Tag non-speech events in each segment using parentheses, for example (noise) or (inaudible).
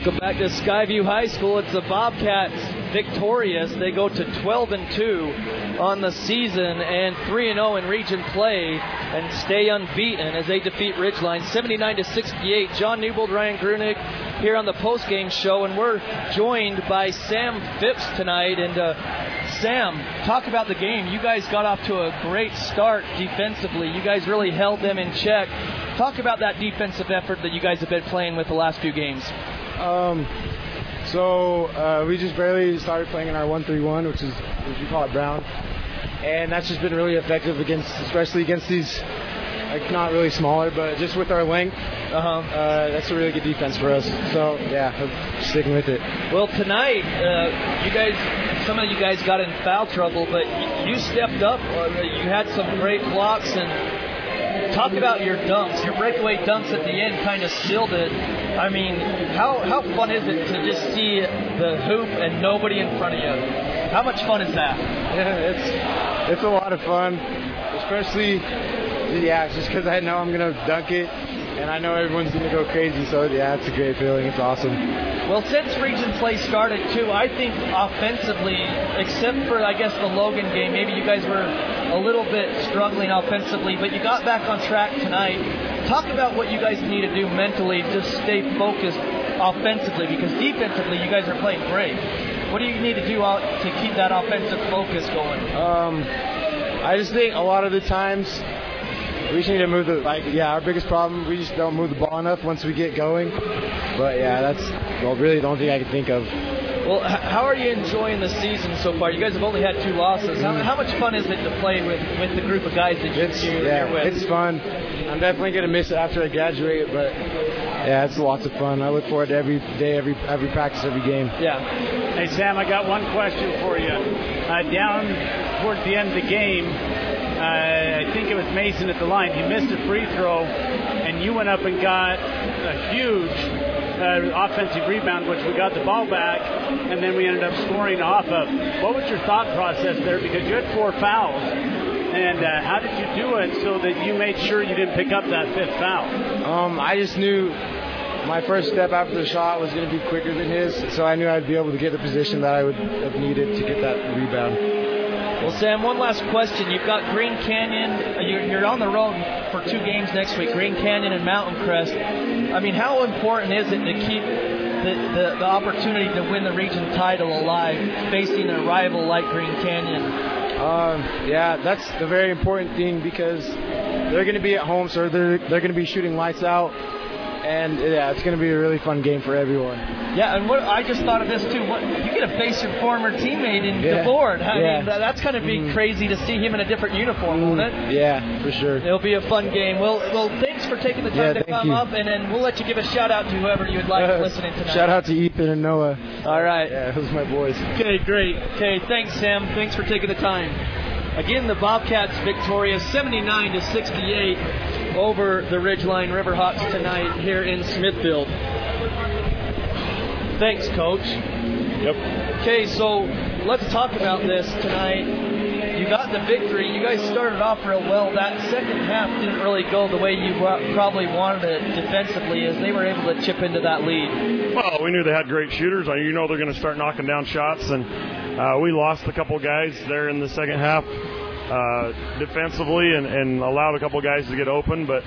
Welcome back to Skyview High School. It's the Bobcats victorious. They go to 12 and 2 on the season and 3 and 0 in region play and stay unbeaten as they defeat Ridgeline 79 to 68. John Newbold, Ryan Grunig here on the post-game show, and we're joined by Sam Phipps tonight. And uh, Sam, talk about the game. You guys got off to a great start defensively. You guys really held them in check. Talk about that defensive effort that you guys have been playing with the last few games. Um, so uh, we just barely started playing in our one-three-one, which is which we call it brown, and that's just been really effective against, especially against these like not really smaller, but just with our length. Uh-huh. Uh, that's a really good defense for us. So yeah, I'm sticking with it. Well, tonight uh, you guys, some of you guys got in foul trouble, but you, you stepped up. Uh, you had some great blocks and. Talk about your dunks. Your breakaway dunks at the end kind of sealed it. I mean, how how fun is it to just see the hoop and nobody in front of you? How much fun is that? Yeah, it's it's a lot of fun, especially yeah, just because I know I'm gonna dunk it, and I know everyone's gonna go crazy. So yeah, it's a great feeling. It's awesome. Well, since region play started too, I think offensively, except for I guess the Logan game, maybe you guys were a little bit struggling offensively, but you got back on track tonight. Talk about what you guys need to do mentally to stay focused offensively, because defensively you guys are playing great. What do you need to do out to keep that offensive focus going? Um, I just think a lot of the times we just need to move the like yeah our biggest problem we just don't move the ball enough once we get going. But yeah, that's well really the only thing I can think of. Well, how are you enjoying the season so far? You guys have only had two losses. How, how much fun is it to play with, with the group of guys that you, It's you're yeah, with? it's fun. I'm definitely gonna miss it after I graduate, but yeah, it's lots of fun. I look forward to every day, every every practice, every game. yeah. Hey, Sam, I got one question for you. Uh, down towards the end of the game, uh, I think it was Mason at the line. He missed a free throw, and you went up and got a huge offensive rebound, which we got the ball back, and then we ended up scoring off of. What was your thought process there? Because you had four fouls. And uh, how did you do it so that you made sure you didn't pick up that fifth foul? Um, I just knew my first step after the shot was going to be quicker than his, so I knew I'd be able to get the position that I would have needed to get that rebound. Well, Sam, one last question. You've got Green Canyon. You're, you're on the road for two games next week, Green Canyon and Mountain Crest. I mean, how important is it to keep the, the, the opportunity to win the region title alive facing a rival like Green Canyon? Um, yeah, that's the very important thing because they're going to be at home, so they're they're going to be shooting lights out, and yeah, it's going to be a really fun game for everyone. Yeah, and what I just thought of this too. What you get to face your former teammate in Yeah. DeBoard. I Yeah. mean, that, that's going to be Mm. crazy to see him in a different uniform, won't it? Yeah, for sure. It'll be a fun game. Well, well, thanks for taking the time Yeah, to come you. up, and then we'll let you give a shout out to whoever you'd like Uh, (laughs) listening tonight. Shout out to Ethan and Noah. All right. Yeah, those my boys. Okay, great. Okay, thanks, Sam. Thanks for taking the time. Again, the Bobcats victorious 79 to 68 over the Ridgeline Riverhawks tonight here in Smithfield. Thanks, Coach. Yep. Okay, so let's talk about this tonight. You got the victory. You guys started off real well. That second half didn't really go the way you probably wanted it defensively, as they were able to chip into that lead. Well, we knew they had great shooters. Uh, You know they're going to start knocking down shots, and uh, we lost a couple guys there in the second half uh, defensively, and, and allowed a couple guys to get open. But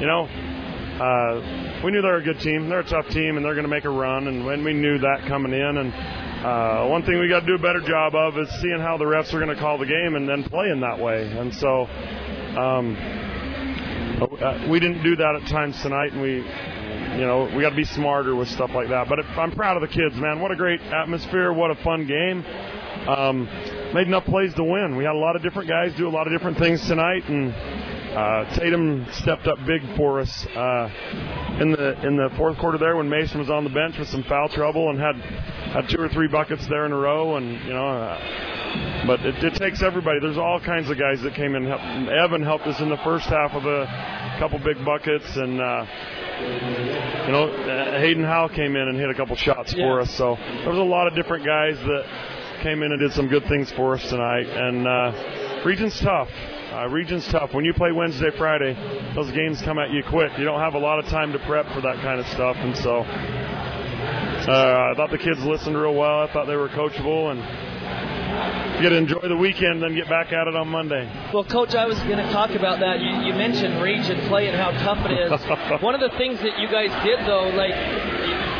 you know, uh, we knew they're a good team. They're a tough team, and they're going to make a run. And when we knew that coming in, and uh, one thing we got to do a better job of is seeing how the refs are going to call the game, and then playing that way. And so. Um, uh, we didn't do that at times tonight, and we, you know, we got to be smarter with stuff like that. But I'm proud of the kids, man. What a great atmosphere! What a fun game. Um, made enough plays to win. We had a lot of different guys do a lot of different things tonight, and uh, Tatum stepped up big for us uh, in the in the fourth quarter there when Mason was on the bench with some foul trouble and had had two or three buckets there in a row, and you know. Uh, but it, it takes everybody. There's all kinds of guys that came in. Help, Evan helped us in the first half of a couple big buckets, and uh, you know uh, Hayden Howe came in and hit a couple shots Yeah. for us. So there was a lot of different guys that came in and did some good things for us tonight. And uh, region's tough. Uh, region's tough. When you play Wednesday, Friday, those games come at you quick. You don't have a lot of time to prep for that kind of stuff, and so Uh, I thought the kids listened real well. I thought they were coachable and You get to enjoy the weekend, then get back at it on Monday. Well, Coach, I was going to talk about that. You, you mentioned region play and how tough it is. (laughs) One of the things that you guys did, though, like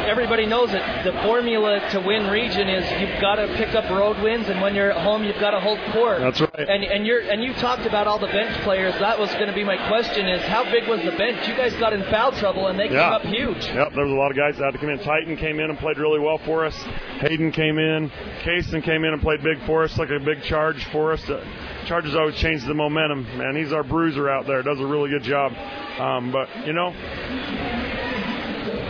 everybody knows it. The formula to win region is you've got to pick up road wins, and when you're at home, you've got to hold court. That's right. And and you're and you talked about all the bench players. That was going to be my question: is how big was the bench? You guys got in foul trouble, and they yeah. came up huge. Yep, there was a lot of guys that had to come in. Titan came in and played really well for us. Hayden came in. Kaysen came in and played big for us, like a big charge for us. Uh, Charges always change the momentum, man. He's our bruiser out there. Does a really good job. Um, but you know,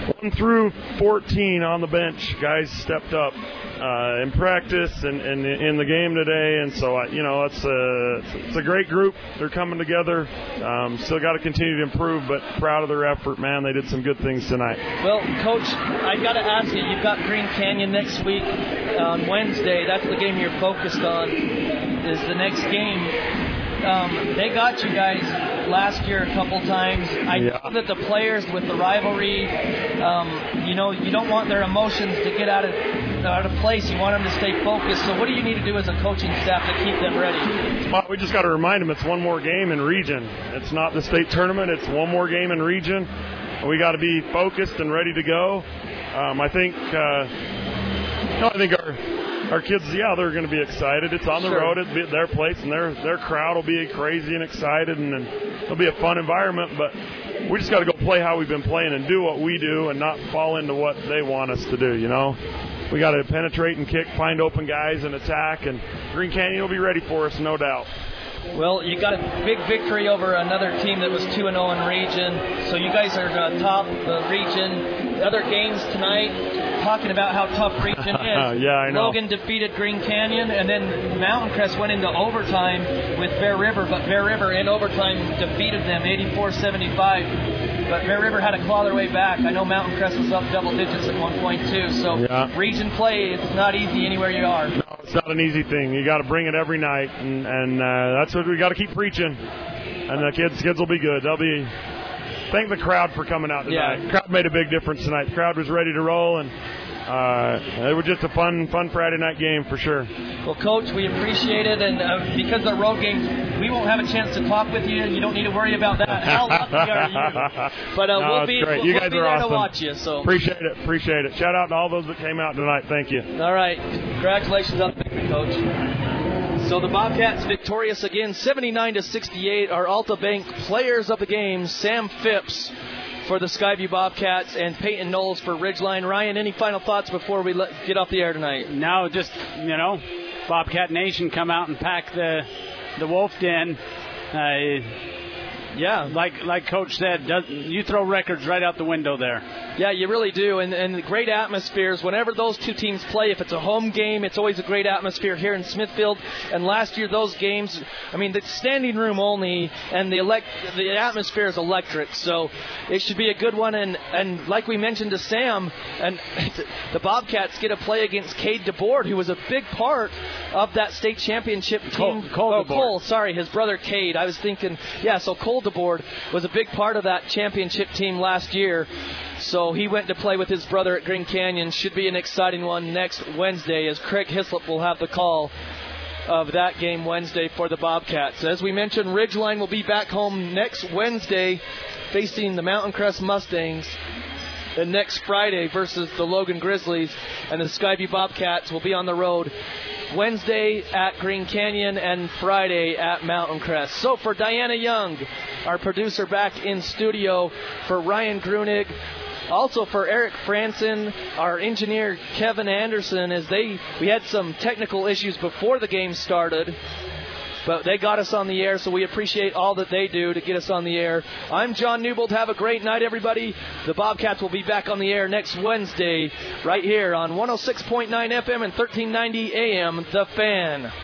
1 through 14 on the bench, guys stepped up uh, in practice and, and, in the game today, and so I, you know it's a it's a great group. They're coming together. Um, still got to continue to improve, but proud of their effort, man. They did some good things tonight. Well, coach, I got to ask you. You've got Green Canyon next week on Wednesday. That's the game you're focused on. Is the next game um, they got you guys last year a couple times. I yeah. know that the players with the rivalry, um, you know, you don't want their emotions to get out of out of place. You want them to stay focused. So, what do you need to do as a coaching staff to keep them ready? Well, we just got to remind them it's one more game in region. It's not the state tournament. It's one more game in region. We got to be focused and ready to go. Um, I think. Uh, no, I think our our kids, yeah, they're going to be excited. It's on the sure. road at their place, and their their crowd will be crazy and excited, and, and it'll be a fun environment. But we just got to go play how we've been playing and do what we do, and not fall into what they want us to do. You know, we got to penetrate and kick, find open guys, and attack. And Green Canyon will be ready for us, no doubt. Well, you got a big victory over another team that was 2 0 in region. So you guys are uh, top the region. Other games tonight, talking about how tough region (laughs) is. yeah, I know. Logan defeated Green Canyon, and then Mountain Crest went into overtime with Bear River, but Bear River in overtime defeated them 84 75. But Bear River had to claw their way back. I know Mountain Crest was up double digits at one point too. So yeah. region play, it's not easy anywhere you are. No, it's not an easy thing. You got to bring it every night, and, and uh, that's what we got to keep preaching. And the kids, kids will be good. They'll be. Thank the crowd for coming out tonight. Yeah. crowd made a big difference tonight. The crowd was ready to roll, and uh, it was just a fun, fun Friday night game for sure. Well, Coach, we appreciate it, and uh, because they're road games, we won't have a chance to talk with you. You don't need to worry about that. (laughs) How lucky are you? But uh, no, we'll be, great. we'll, you we'll guys be are awesome. to watch you. So appreciate it, appreciate it. Shout out to all those that came out tonight. Thank you. All right, congratulations on the victory, Coach. So the Bobcats victorious again, 79 to 68. Our Alta Bank players of the game, Sam Phipps for the Skyview Bobcats and Peyton Knowles for Ridgeline. Ryan, any final thoughts before we let, get off the air tonight? No, just you know, Bobcat Nation come out and pack the the Wolf Den. Uh, yeah, like like Coach said, does, you throw records right out the window there. Yeah, you really do, and and the great atmospheres. Whenever those two teams play, if it's a home game, it's always a great atmosphere here in Smithfield. And last year, those games, I mean, the standing room only, and the elect the atmosphere is electric. So it should be a good one. And and like we mentioned to Sam, and (laughs) the Bobcats get a play against Cade DeBoard, who was a big part of that state championship team. Cole, Cole, oh, Cole sorry, his brother Cade. I was thinking, yeah, so Cole DeBoard was a big part of that championship team last year. He went to play with his brother at Green Canyon. Should be an exciting one next Wednesday as Craig Hislop will have the call of that game Wednesday for the Bobcats. As we mentioned, Ridgeline will be back home next Wednesday facing the Mountain Crest Mustangs. And next Friday versus the Logan Grizzlies. And the Skyview Bobcats will be on the road Wednesday at Green Canyon and Friday at Mountain Crest. So for Diana Young, our producer back in studio, for Ryan Grunig, also for Eric Franson, our engineer Kevin Anderson, as they we had some technical issues before the game started. But they got us on the air, so we appreciate all that they do to get us on the air. I'm John Newbold. Have a great night, everybody. The Bobcats will be back on the air next Wednesday, right here on 106.9 FM and 1390 AM, The Fan.